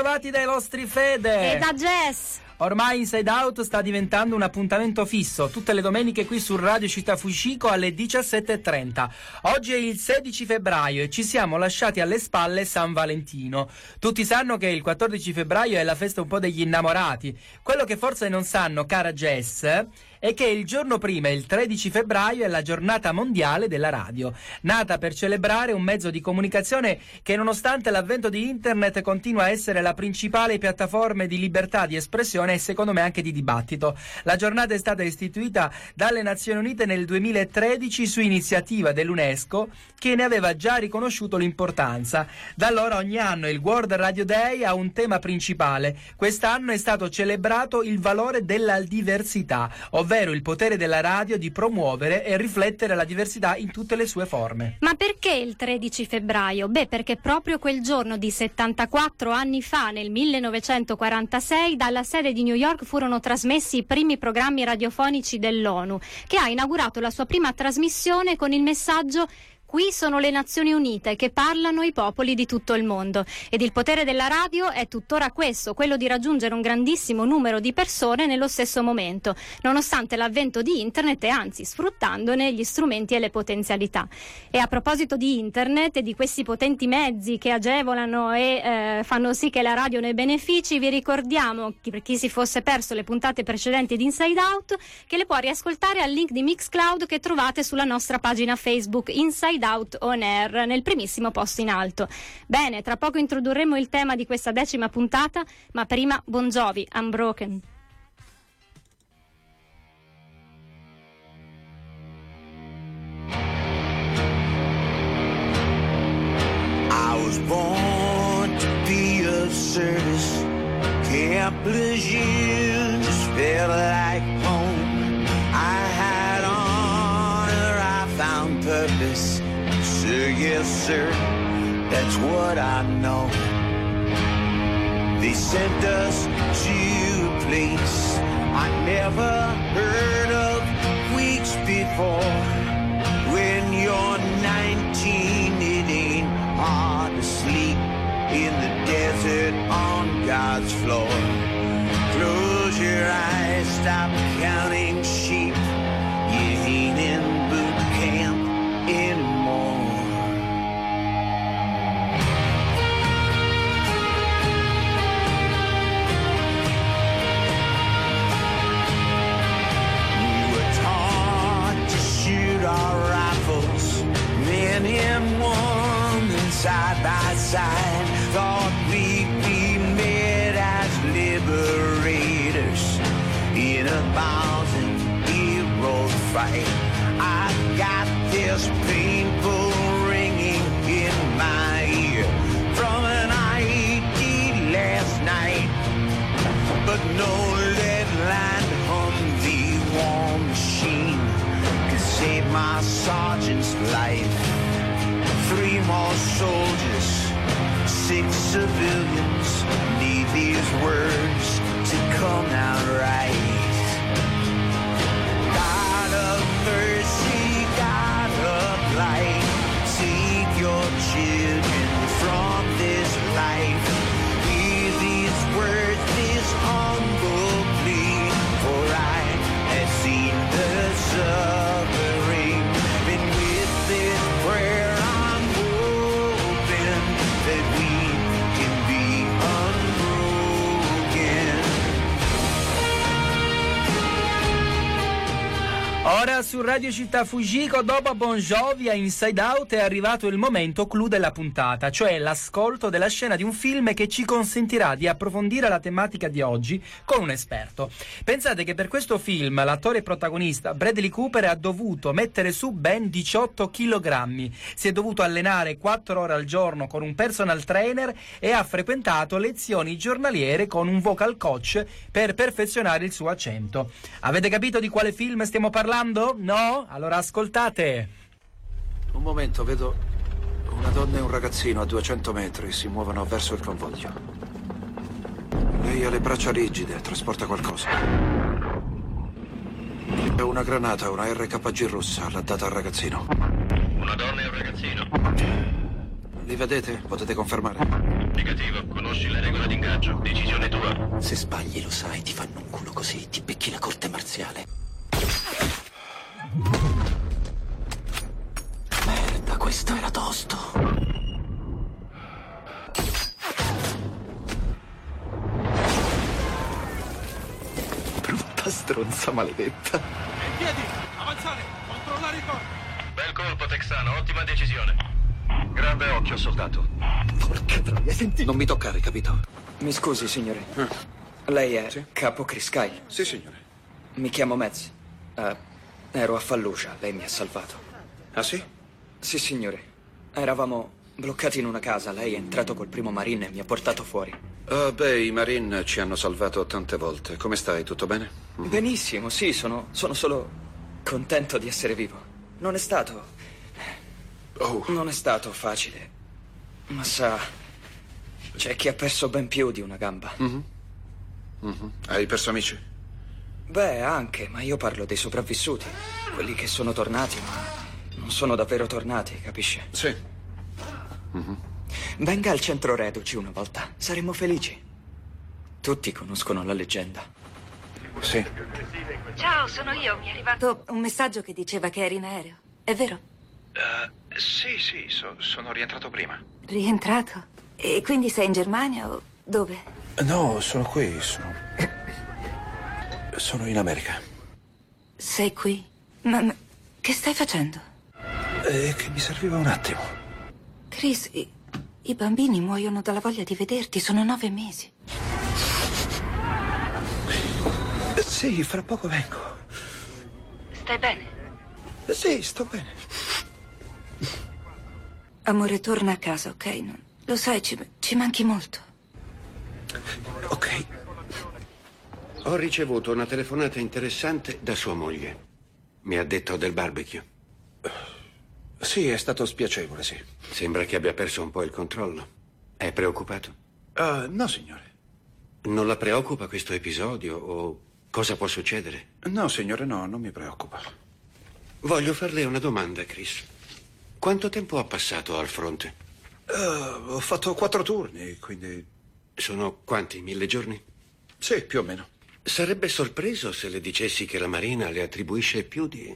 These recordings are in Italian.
Bentrovati dai vostri Fede! E da Jess! Ormai Inside Out sta diventando un appuntamento fisso, tutte le domeniche qui su Radio Città Fucico alle 17.30. Oggi è il 16 febbraio e ci siamo lasciati alle spalle San Valentino. Tutti sanno che il 14 febbraio è la festa un po' degli innamorati. Quello che forse non sanno, cara Jess, è che il giorno prima, il 13 febbraio, è la giornata mondiale della radio, nata per celebrare un mezzo di comunicazione che nonostante l'avvento di internet continua a essere la principale piattaforma di libertà di espressione e secondo me anche di dibattito. La giornata è stata istituita dalle Nazioni Unite nel 2013 su iniziativa dell'UNESCO che ne aveva già riconosciuto l'importanza. Da allora ogni anno il World Radio Day ha un tema principale. Quest'anno è stato celebrato il valore della diversità, ovvero ovvero il potere della radio di promuovere e riflettere la diversità in tutte le sue forme. Ma perché il 13 febbraio? Beh, perché proprio quel giorno di 74 anni fa, nel 1946, dalla sede di New York furono trasmessi i primi programmi radiofonici dell'ONU, che ha inaugurato la sua prima trasmissione con il messaggio Qui sono le Nazioni Unite che parlano i popoli di tutto il mondo ed il potere della radio è tuttora questo, quello di raggiungere un grandissimo numero di persone nello stesso momento, nonostante l'avvento di Internet e anzi sfruttandone gli strumenti e le potenzialità. E a proposito di Internet e di questi potenti mezzi che agevolano e eh, fanno sì che la radio ne benefici, vi ricordiamo, per chi si fosse perso le puntate precedenti di Inside Out, che le può riascoltare al link di Mixcloud che trovate sulla nostra pagina Facebook Inside Inside Out On Air nel primissimo posto in alto. Bene, tra poco introdurremo il tema di questa decima puntata, ma prima Bon Jovi, Unbroken. Service. Can't just felt like home. I had honor, I found purpose. Sir, yes, sir, that's what I know. They sent us to a place I never heard of weeks before. When you're 19, it ain't hard to sleep in the desert on God's floor. Close your eyes, stop counting hero fight. I got this painful ringing in my ear from an ID last night, but no lead line Humvee war machine could save my sergeant's life three more soldiers, six civilians need these words to come out right. Ora su Radio Città Fujiko, dopo Bon Jovi a Inside Out, è arrivato il momento clou della puntata, cioè l'ascolto della scena di un film che ci consentirà di approfondire la tematica di oggi con un esperto. Pensate che per questo film l'attore protagonista Bradley Cooper ha dovuto mettere su ben 18 kg, si è dovuto allenare 4 ore al giorno con un personal trainer e ha frequentato lezioni giornaliere con un vocal coach per perfezionare il suo accento. Avete capito di quale film stiamo parlando? Parlando? No? Allora ascoltate. Un momento, vedo una donna e un ragazzino a 200 metri si muovono verso il convoglio. Lei ha le braccia rigide, trasporta qualcosa. È una granata, una RKG rossa, l'ha data al ragazzino. Una donna e un ragazzino. Li vedete? Potete confermare? Negativo, conosci le regole d'ingaggio. Decisione tua. Se sbagli lo sai, ti fanno un culo così, ti becchi la corte marziale. Stronza maledetta. In piedi! Avanzare! Controllare i corpi! Bel colpo, Texano, ottima decisione. Grande occhio, soldato. Porca troia, senti. Non mi toccare, capito? Mi scusi, signore. Lei è capo Chris Kyle. Sì, signore. Mi chiamo Mez. Eh, ero a Fallujah, lei mi ha salvato. Ah, sì? Sì, signore. Eravamo bloccati in una casa, lei è entrato col primo marine e mi ha portato fuori. Ah, beh, i Marine ci hanno salvato tante volte. Come stai? Tutto bene? Benissimo, sì, sono, sono solo contento di essere vivo. Non è stato... Oh, Non è stato facile. Ma sa, c'è chi ha perso ben più di una gamba. hai perso amici? Beh, anche, ma io parlo dei sopravvissuti. Quelli che sono tornati, ma non sono davvero tornati, capisce? Sì. Venga al centro reduci una volta. Saremmo felici. Tutti conoscono la leggenda. Sì. Ciao, sono io. Mi è arrivato un messaggio che diceva che eri in aereo. È vero? sì, sì, sono rientrato prima. Rientrato? E quindi sei in Germania o dove? No, sono qui, sono... Sono in America. Sei qui? Ma, ma che stai facendo? E che mi serviva un attimo. Chris, i, i bambini muoiono dalla voglia di vederti. Sono nove mesi. Sì, fra poco vengo. Stai bene? Sì, sto bene. Amore, torna a casa, ok? Non- lo sai, ci, ci manchi molto. Ok. Ho ricevuto una telefonata interessante da sua moglie. Mi ha detto del barbecue. Sì, è stato spiacevole, sì. Sembra che abbia perso un po' il controllo. È preoccupato? Ah, no, signore. Non la preoccupa questo episodio o cosa può succedere? No, signore, no, non mi preoccupa. Voglio farle una domanda, Chris. Quanto tempo ha passato al fronte? Ah, ho fatto quattro turni, quindi... Sono quanti? Mille giorni? Sì, più o meno. Sarebbe sorpreso se le dicessi che la Marina le attribuisce più di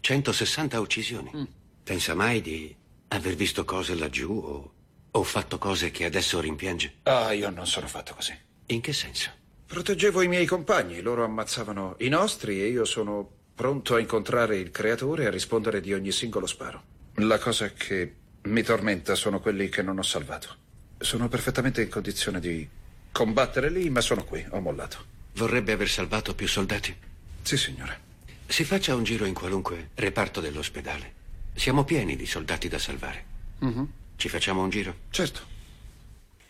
160 uccisioni. Pensa mai di aver visto cose laggiù o, o fatto cose che adesso rimpiange? Ah, io non sono fatto così. In che senso? Proteggevo i miei compagni, loro ammazzavano i nostri e io sono pronto a incontrare il creatore e a rispondere di ogni singolo sparo. La cosa che mi tormenta sono quelli che non ho salvato. Sono perfettamente in condizione di combattere lì, ma sono qui, ho mollato. Vorrebbe aver salvato più soldati? Sì, signore. Si faccia un giro in qualunque reparto dell'ospedale. Siamo pieni di soldati da salvare. Ci facciamo un giro? Certo.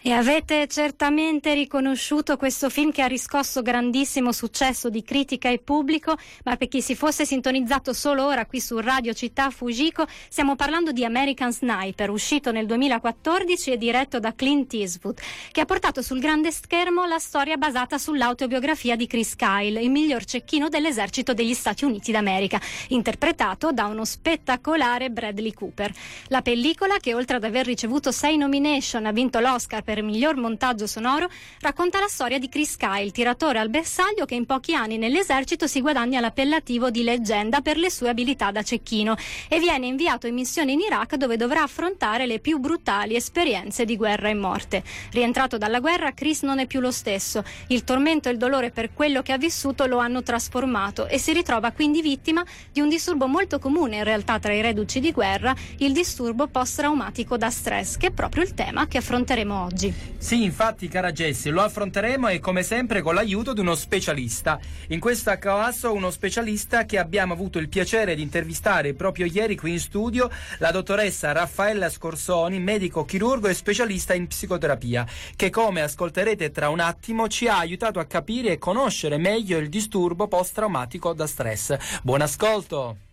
E avete certamente riconosciuto questo film che ha riscosso grandissimo successo di critica e pubblico, ma per chi si fosse sintonizzato solo ora qui su Radio Città Fujiko, stiamo parlando di American Sniper, uscito nel 2014 e diretto da Clint Eastwood, che ha portato sul grande schermo la storia basata sull'autobiografia di Chris Kyle, il miglior cecchino dell'esercito degli Stati Uniti d'America, interpretato da uno spettacolare Bradley Cooper. La pellicola, che oltre ad aver ricevuto sei nomination ha vinto l'Oscar per miglior montaggio sonoro, racconta la storia di Chris Kyle, tiratore al bersaglio che in pochi anni nell'esercito si guadagna l'appellativo di leggenda per le sue abilità da cecchino e viene inviato in missione in Iraq dove dovrà affrontare le più brutali esperienze di guerra e morte. Rientrato dalla guerra, Chris non è più lo stesso. Il tormento e il dolore per quello che ha vissuto lo hanno trasformato e si ritrova quindi vittima di un disturbo molto comune in realtà tra i reduci di guerra, il disturbo post-traumatico da stress, che è proprio il tema che affronteremo oggi. Sì, infatti, cara Jessie, lo affronteremo e come sempre con l'aiuto di uno specialista. In questo caso uno specialista che abbiamo avuto il piacere di intervistare proprio ieri qui in studio, la dottoressa Raffaella Scorsoni, medico chirurgo e specialista in psicoterapia, che come ascolterete tra un attimo ci ha aiutato a capire e conoscere meglio il disturbo post-traumatico da stress. Buon ascolto!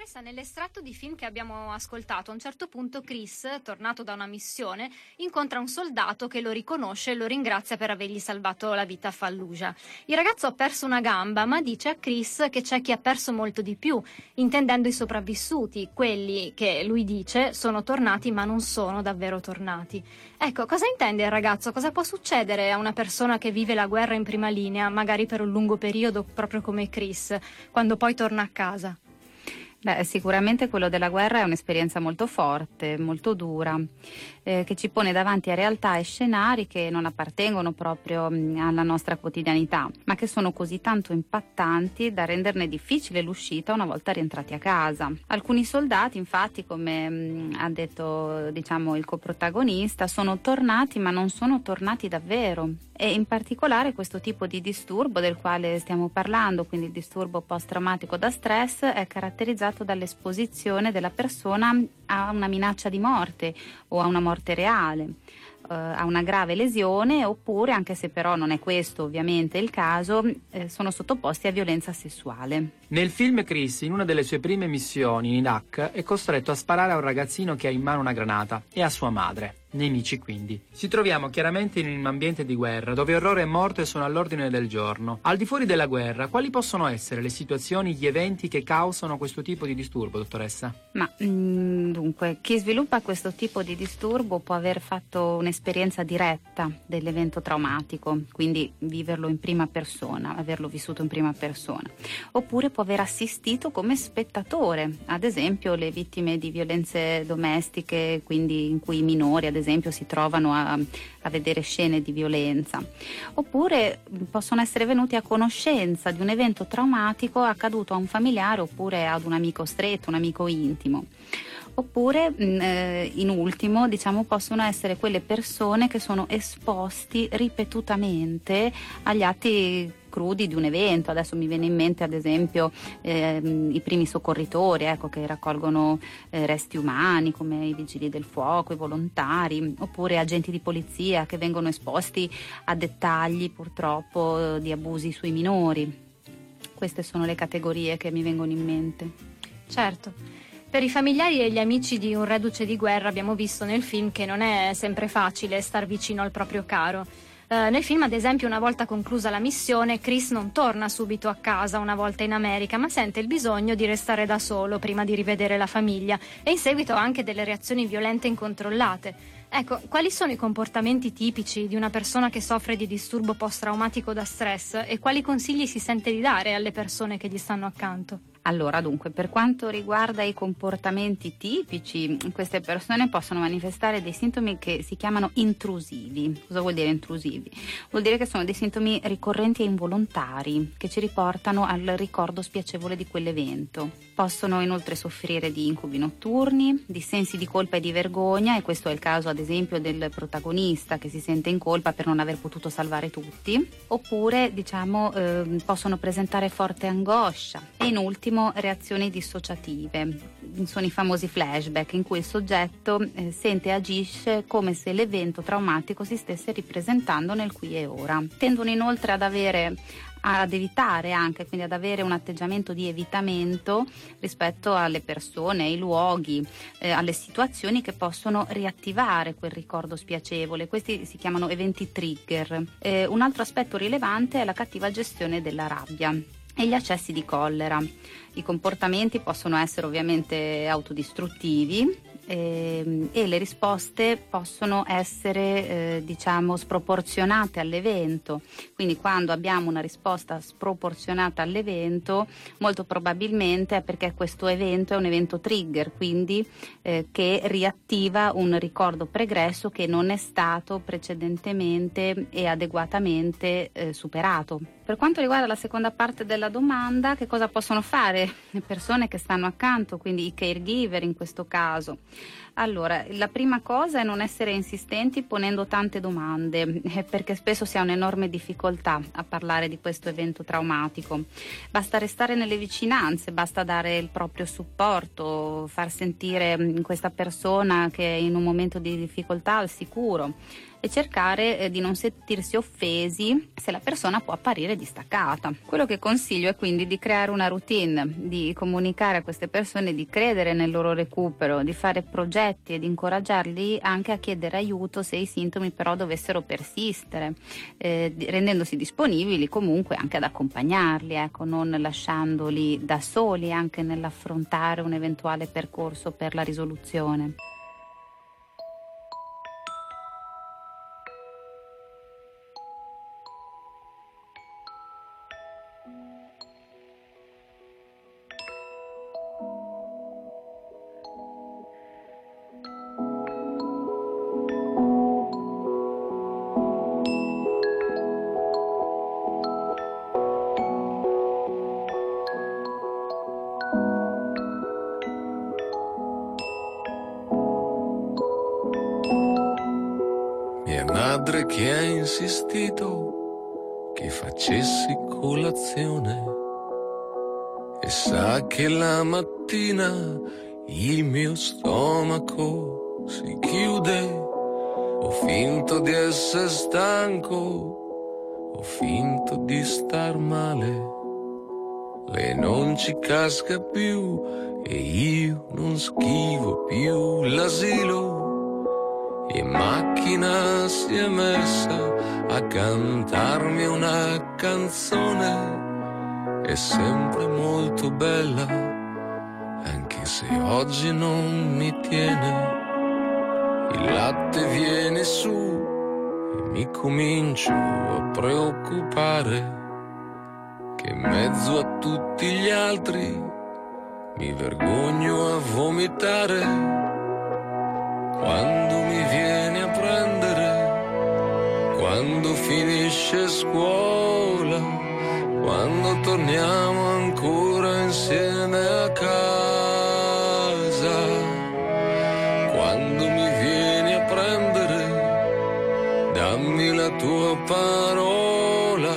Dottoressa, nell'estratto di film che abbiamo ascoltato, a un certo punto Chris, tornato da una missione, incontra un soldato che lo riconosce e lo ringrazia per avergli salvato la vita a Fallujah. Il ragazzo ha perso una gamba, ma dice a Chris che c'è chi ha perso molto di più, intendendo i sopravvissuti, quelli che lui dice sono tornati ma non sono davvero tornati. Ecco, cosa intende il ragazzo? Cosa può succedere a una persona che vive la guerra in prima linea, magari per un lungo periodo, proprio come Chris, quando poi torna a casa? Beh, sicuramente quello della guerra è un'esperienza molto forte, molto dura, eh, che ci pone davanti a realtà e scenari che non appartengono proprio mm, alla nostra quotidianità, ma che sono così tanto impattanti da renderne difficile l'uscita una volta rientrati a casa. Alcuni soldati, infatti, come mh, mm, ha detto diciamo, il coprotagonista, sono tornati ma non sono tornati davvero e in particolare questo tipo di disturbo del quale stiamo parlando, quindi il disturbo post-traumatico da stress, è caratterizzato dall'esposizione della persona a una minaccia di morte o a una morte reale eh, a una grave lesione oppure, anche se però non è questo ovviamente il caso, eh, sono sottoposti a violenza sessuale. Nel film Chris, in una delle sue prime missioni in Iraq, è costretto a sparare a un ragazzino che ha in mano una granata e a sua madre nemici quindi. Ci troviamo chiaramente in un ambiente di guerra, dove orrore e morte sono all'ordine del giorno. Al di fuori della guerra, quali possono essere le situazioni, gli eventi che causano questo tipo di disturbo, dottoressa? Ma mm, dunque, chi sviluppa questo tipo di disturbo può aver fatto un'esperienza diretta dell'evento traumatico, quindi viverlo in prima persona, averlo vissuto in prima persona, oppure può aver assistito come spettatore, ad esempio le vittime di violenze domestiche, quindi in cui i minori, ad esempio si trovano a, a vedere scene di violenza, oppure possono essere venuti a conoscenza di un evento traumatico accaduto a un familiare oppure ad un amico stretto, un amico intimo oppure mm, eh, in ultimo diciamo possono essere quelle persone che sono esposti ripetutamente agli atti crudi di un evento. Adesso mi viene in mente ad esempio ehm, i primi soccorritori ecco, che raccolgono eh, resti umani come i vigili del fuoco, i volontari, oppure agenti di polizia che vengono esposti a dettagli purtroppo di abusi sui minori. Queste sono le categorie che mi vengono in mente. Certo. Per i familiari e gli amici di un reduce di guerra abbiamo visto nel film che non è sempre facile star vicino al proprio caro. Eh, nel film, ad esempio, una volta conclusa la missione, Chris non torna subito a casa una volta in America, ma sente il bisogno di restare da solo prima di rivedere la famiglia e in seguito anche delle reazioni violente incontrollate. Ecco, quali sono i comportamenti tipici di una persona che soffre di disturbo post-traumatico da stress e quali consigli si sente di dare alle persone che gli stanno accanto? Allora, dunque, per quanto riguarda i comportamenti tipici, queste persone possono manifestare dei sintomi che si chiamano intrusivi. Cosa vuol dire intrusivi? Vuol dire che sono dei sintomi ricorrenti e involontari che ci riportano al ricordo spiacevole di quell'evento. Possono inoltre soffrire di incubi notturni, di sensi di colpa e di vergogna, e questo è il caso ad esempio del protagonista che si sente in colpa per non aver potuto salvare tutti, oppure diciamo eh, possono presentare forte angoscia e in ultimo ultimo reazioni dissociative. Sono i famosi flashback in cui il soggetto eh, sente e agisce come se l'evento traumatico si stesse ripresentando nel qui e ora. Tendono inoltre ad avere ad evitare anche, quindi ad avere un atteggiamento di evitamento rispetto alle persone, ai luoghi, eh, alle situazioni che possono riattivare quel ricordo spiacevole. Questi si chiamano eventi trigger. Eh, un altro aspetto rilevante è la cattiva gestione della rabbia e gli accessi di collera. I comportamenti possono essere ovviamente autodistruttivi ehm, e le risposte possono essere eh, diciamo sproporzionate all'evento. Quindi quando abbiamo una risposta sproporzionata all'evento, molto probabilmente è perché questo evento è un evento trigger, quindi eh, che riattiva un ricordo pregresso che non è stato precedentemente e adeguatamente eh, superato. Per quanto riguarda la seconda parte della domanda, che cosa possono fare le persone che stanno accanto, quindi i caregiver in questo caso? Allora, la prima cosa è non essere insistenti ponendo tante domande, eh, perché spesso si ha un'enorme difficoltà a parlare di questo evento traumatico. Basta restare nelle vicinanze, basta dare il proprio supporto, far sentire mm, questa persona che è in un momento di difficoltà al sicuro e cercare eh, di non sentirsi offesi se la persona può apparire distaccata. Quello che consiglio è quindi di creare una routine, di comunicare a queste persone, di credere nel loro recupero, di fare progetti e di incoraggiarli anche a chiedere aiuto se i sintomi però dovessero persistere, eh, rendendosi disponibili comunque anche ad accompagnarli, ecco, non lasciandoli da soli anche nell'affrontare un eventuale percorso per la risoluzione. Madre che ha insistito che facessi colazione e sa che la mattina il mio stomaco si chiude. Ho finto di essere stanco, ho finto di star male. Lei non ci casca più e io non schivo più l'asilo in macchina si è messa a cantarmi una canzone, è sempre molto bella, anche se oggi non mi tiene. Il latte viene su e mi comincio a preoccupare che in mezzo a tutti gli altri mi vergogno a vomitare quando finisce scuola, quando torniamo ancora insieme a casa, quando mi vieni a prendere, dammi la tua parola,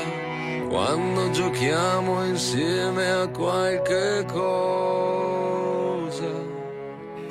quando giochiamo insieme a qualche cosa.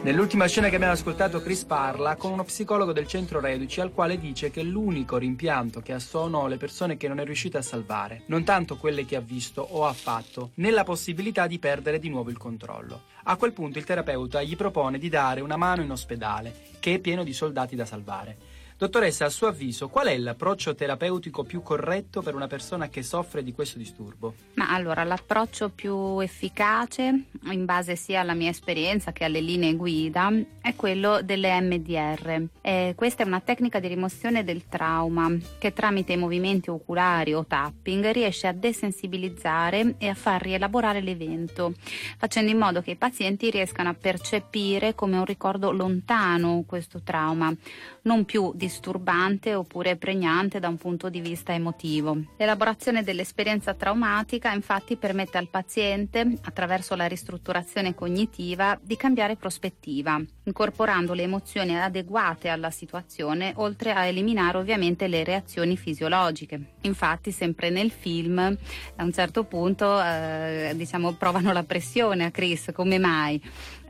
Nell'ultima scena che abbiamo ascoltato Chris parla con uno psicologo del centro Reduci al quale dice che l'unico rimpianto che ha sono le persone che non è riuscito a salvare, non tanto quelle che ha visto o ha fatto, né la possibilità di perdere di nuovo il controllo. A quel punto il terapeuta gli propone di dare una mano in ospedale, che è pieno di soldati da salvare. Dottoressa, a suo avviso, qual è l'approccio terapeutico più corretto per una persona che soffre di questo disturbo? Ma allora, l'approccio più efficace, in base sia alla mia esperienza che alle linee guida, è quello delle MDR. Eh, questa è una tecnica di rimozione del trauma che tramite i movimenti oculari o tapping riesce a desensibilizzare e a far rielaborare l'evento, facendo in modo che i pazienti riescano a percepire come un ricordo lontano questo trauma, non più di disturbante oppure pregnante da un punto di vista emotivo. L'elaborazione dell'esperienza traumatica infatti permette al paziente, attraverso la ristrutturazione cognitiva, di cambiare prospettiva, incorporando le emozioni adeguate alla situazione, oltre a eliminare ovviamente le reazioni fisiologiche. Infatti, sempre nel film, a un certo punto, eh, diciamo, provano la pressione a Chris, come mai?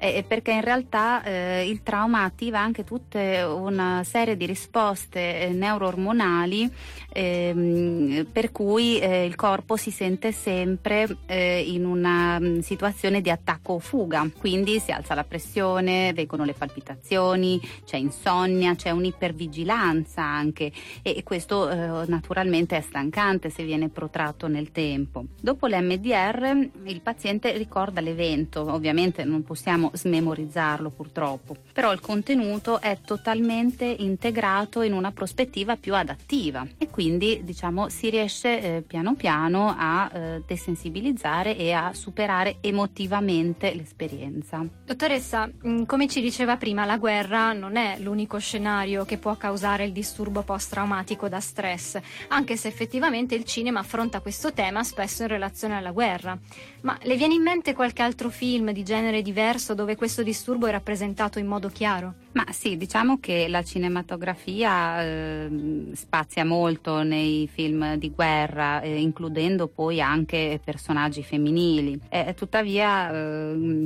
eh, perché in realtà eh, il trauma attiva anche tutta una serie di risposte eh, neuroormonali ehm, per cui eh, il corpo si sente sempre eh, in una mm, situazione di attacco o fuga, quindi si alza la pressione, vengono le palpitazioni, c'è insonnia, c'è un'ipervigilanza anche e, questo eh, naturalmente è stancante se viene protratto nel tempo. Dopo l'MDR il paziente ricorda l'evento, ovviamente non possiamo smemorizzarlo purtroppo, però il contenuto è totalmente integrato in una prospettiva più adattiva e quindi diciamo si riesce eh, piano piano a eh, desensibilizzare e a superare emotivamente l'esperienza. Dottoressa, mm, come ci diceva prima, la guerra non è l'unico scenario che può causare il disturbo post-traumatico da stress, anche se effettivamente il cinema affronta questo tema spesso in relazione alla guerra. Ma le viene in mente qualche altro film di genere diverso dove questo disturbo è rappresentato in modo chiaro? Ma sì, diciamo che la cinematografia eh, spazia molto nei film di guerra, eh, includendo poi anche personaggi femminili. Eh, tuttavia,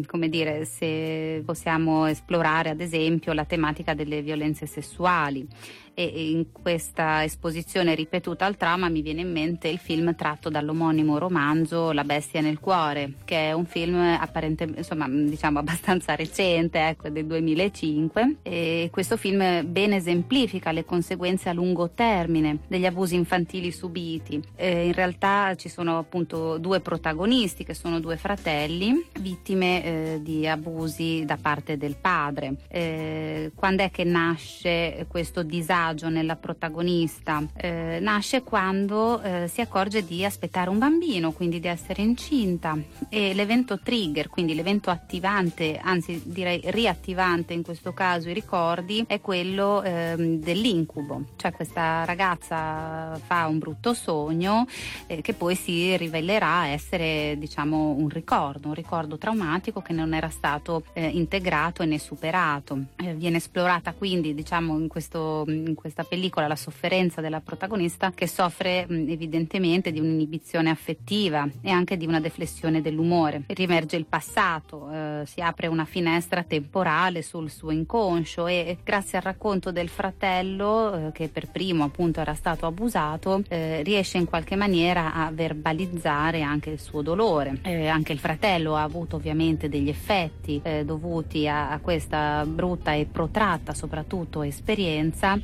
come dire, se possiamo esplorare ad esempio la tematica delle violenze sessuali e in questa esposizione ripetuta al trauma mi viene in mente il film tratto dall'omonimo romanzo La bestia nel cuore, che è un film apparentemente, insomma, diciamo abbastanza recente, ecco, del 2005 e questo film ben esemplifica le conseguenze a lungo termine degli abusi infantili subiti. Eh, in realtà ci sono appunto due protagonisti che sono due fratelli vittime eh, di abusi da parte del padre. Eh, quando è che nasce questo disagio nella protagonista? Eh, nasce quando eh, si accorge di aspettare un bambino, quindi di essere incinta e l'evento trigger, quindi l'evento attivante, anzi direi riattivante in questo caso i ricordi, è quello ehm, dell'incubo, cioè questa ragazza fa un brutto sogno eh, che poi si rivelerà essere diciamo un ricordo, un ricordo traumatico che non era stato eh, integrato e né superato. Eh, viene esplorata quindi diciamo in, questo, in, questa pellicola la sofferenza della protagonista che soffre mh, evidentemente di un'inibizione affettiva e anche di una deflessione dell'umore. Riemerge il passato, eh, si apre una finestra temporale sul suo inconscio e grazie al racconto del fratello eh, che per primo appunto era stato abusato eh, riesce in qualche maniera a verbalizzare anche il suo dolore. Eh, anche il fratello ha avuto ovviamente degli effetti eh, dovuti a, a, questa brutta e protratta soprattutto esperienza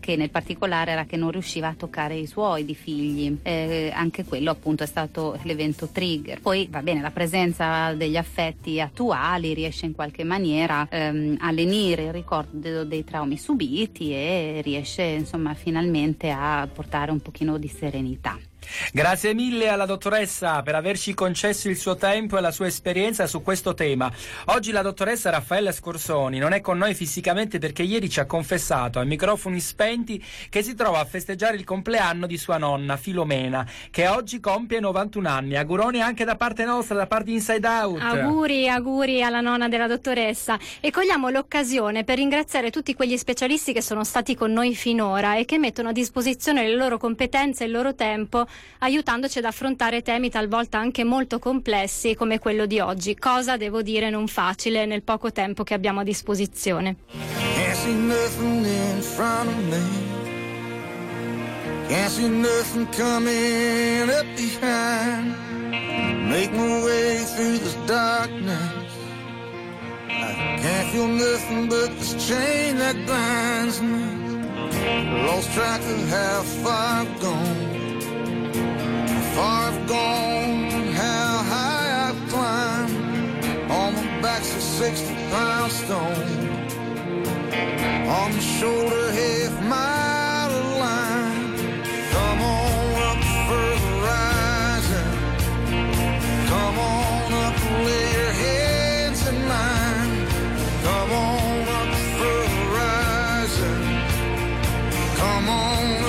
che nel particolare era che non riusciva a toccare i suoi di figli. Eh, anche quello appunto è stato l'evento trigger. Poi va bene, la presenza degli affetti attuali riesce in qualche maniera ehm, a lenire il ricordo dei traumi subiti e riesce insomma finalmente a portare un pochino di serenità. Grazie mille alla dottoressa per averci concesso il suo tempo e la sua esperienza su questo tema. Oggi la dottoressa Raffaella Scorsoni non è con noi fisicamente perché ieri ci ha confessato a microfoni spenti che si trova a festeggiare il compleanno di sua nonna Filomena, che oggi compie 91 anni. Auguroni anche da parte nostra, da parte di Inside Out. Auguri, auguri alla nonna della dottoressa. E cogliamo l'occasione per ringraziare tutti quegli specialisti che sono stati con noi finora e che mettono a disposizione le loro competenze e il loro tempo aiutandoci ad affrontare temi talvolta anche molto complessi come quello di oggi, cosa devo dire non facile nel poco tempo che abbiamo a disposizione. Can't see nothing coming up behind. Make my way through this darkness. I can't feel nothing but this chain that binds me. Lost track of how far I've gone. Far I've gone, how high I've climbed. On my back's a 60 pound stone. On the shoulder, half mile of line. Come on up for the rising. Come on up, lay your hands in mine. Come on up for the rising. Come on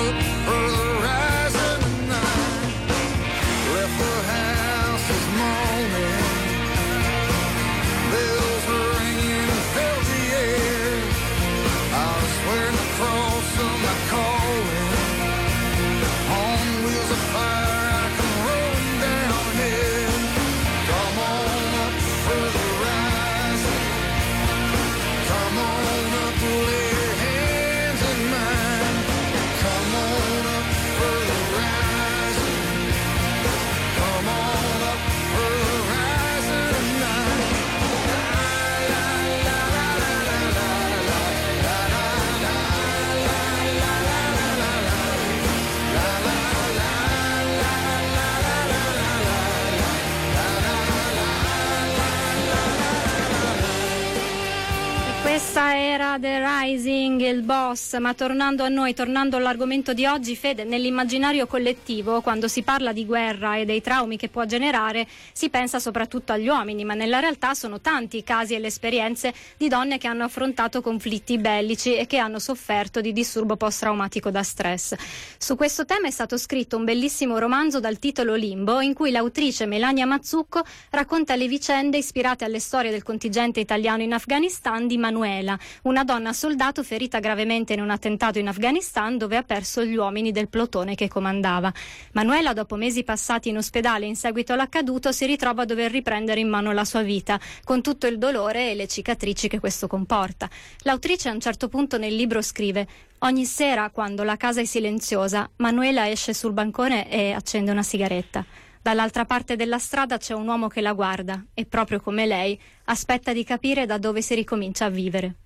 Questa era The Rising, il boss, ma tornando a noi, tornando all'argomento di oggi, Fede, nell'immaginario collettivo, quando si parla di guerra e dei traumi che può generare, si pensa soprattutto agli uomini, ma nella realtà sono tanti i casi e le esperienze di donne che hanno affrontato conflitti bellici e che hanno sofferto di disturbo post-traumatico da stress. Su questo tema è stato scritto un bellissimo romanzo dal titolo Limbo, in cui l'autrice Melania Mazzucco racconta le vicende ispirate alle storie del contingente italiano in Afghanistan di Manuela Manuela, una donna soldato ferita gravemente in un attentato in Afghanistan dove ha perso gli uomini del plotone che comandava. Manuela, dopo mesi passati in ospedale in seguito all'accaduto, si ritrova a dover riprendere in mano la sua vita, con tutto il dolore e le cicatrici che questo comporta. L'autrice a un certo punto nel libro scrive Ogni sera, quando la casa è silenziosa, Manuela esce sul bancone e accende una sigaretta. Dall'altra parte della strada c'è un uomo che la guarda e, proprio come lei, aspetta di capire da dove si ricomincia a vivere.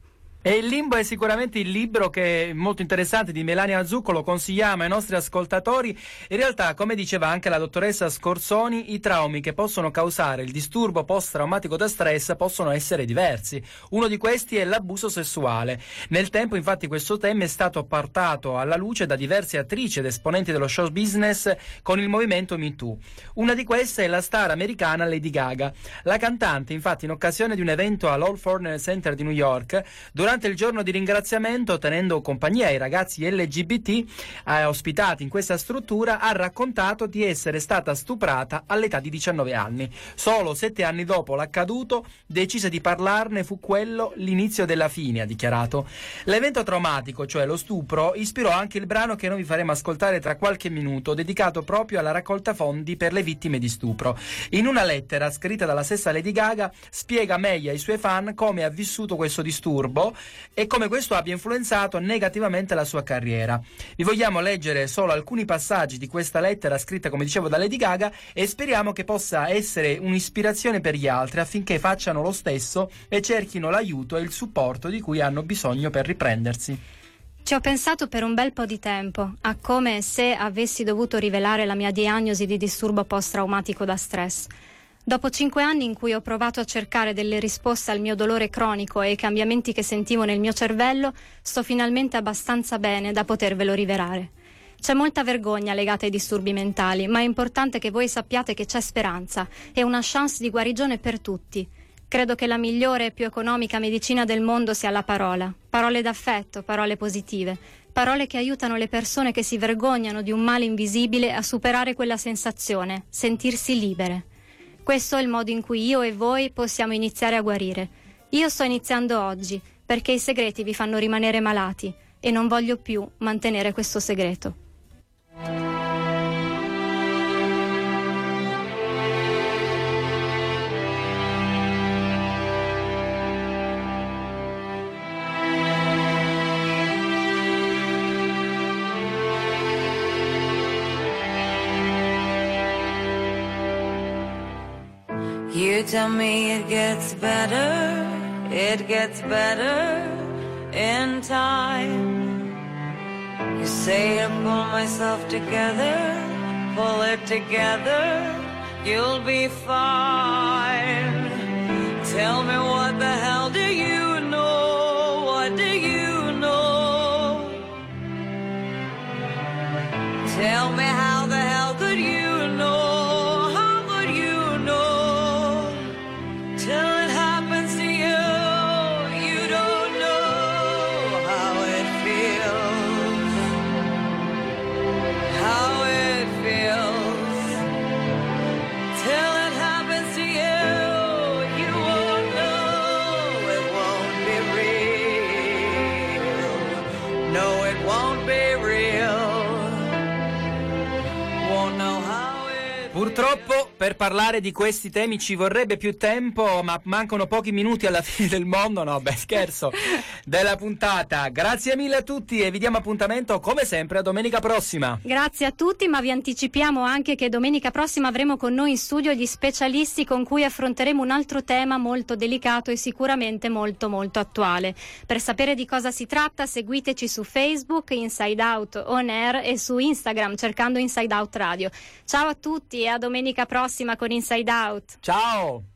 E il limbo è sicuramente il libro che è molto interessante di Melania Zuccolo, consigliamo ai nostri ascoltatori. In realtà, come diceva anche la dottoressa Scorzoni, i traumi che possono causare il disturbo post-traumatico da stress possono essere diversi. Uno di questi è l'abuso sessuale. Nel tempo, infatti, questo tema è stato portato alla luce da diverse attrici ed esponenti dello show business con il movimento MeToo. Una di queste è la star americana Lady Gaga. La cantante, infatti, in occasione di un evento all'All Forner Center di New York, durante Durante il giorno di ringraziamento, tenendo compagnia ai ragazzi LGBT eh, ospitati in questa struttura, ha raccontato di essere stata stuprata all'età di 19 anni. Solo sette anni dopo l'accaduto, decise di parlarne, fu quello l'inizio della fine, ha dichiarato. L'evento traumatico, cioè lo stupro, ispirò anche il brano che noi vi faremo ascoltare tra qualche minuto, dedicato proprio alla raccolta fondi per le vittime di stupro. In una lettera scritta dalla stessa Lady Gaga, spiega meglio ai suoi fan come ha vissuto questo disturbo e come questo abbia influenzato negativamente la sua carriera. Vi vogliamo leggere solo alcuni passaggi di questa lettera scritta, come dicevo, da Lady Gaga e speriamo che possa essere un'ispirazione per gli altri affinché facciano lo stesso e cerchino l'aiuto e il supporto di cui hanno bisogno per riprendersi. Ci ho pensato per un bel po' di tempo a come se avessi dovuto rivelare la mia diagnosi di disturbo post-traumatico da stress. Dopo cinque anni in cui ho provato a cercare delle risposte al mio dolore cronico e ai cambiamenti che sentivo nel mio cervello, sto finalmente abbastanza bene da potervelo rivelare. C'è molta vergogna legata ai disturbi mentali, ma è importante che voi sappiate che c'è speranza e una chance di guarigione per tutti. Credo che la migliore e più economica medicina del mondo sia la parola. Parole d'affetto, parole positive, parole che aiutano le persone che si vergognano di un male invisibile a superare quella sensazione, sentirsi libere. Questo è il modo in cui io e voi possiamo iniziare a guarire. Io sto iniziando oggi perché i segreti vi fanno rimanere malati e non voglio più mantenere questo segreto. Tell me it gets better, it gets better in time. You say to pull myself together, pull it together, you'll be fine. Per parlare di questi temi ci vorrebbe più tempo, ma mancano pochi minuti alla fine del mondo, no, beh scherzo, della puntata. Grazie mille a tutti e vi diamo appuntamento come sempre a domenica prossima. Grazie a tutti, ma vi anticipiamo anche che domenica prossima avremo con noi in studio gli specialisti con cui affronteremo un altro tema molto delicato e sicuramente molto molto attuale. Per sapere di cosa si tratta, seguiteci su Facebook, Inside Out On Air e su Instagram cercando Inside Out Radio. Ciao a tutti e a domenica prossima con Inside Out. Ciao!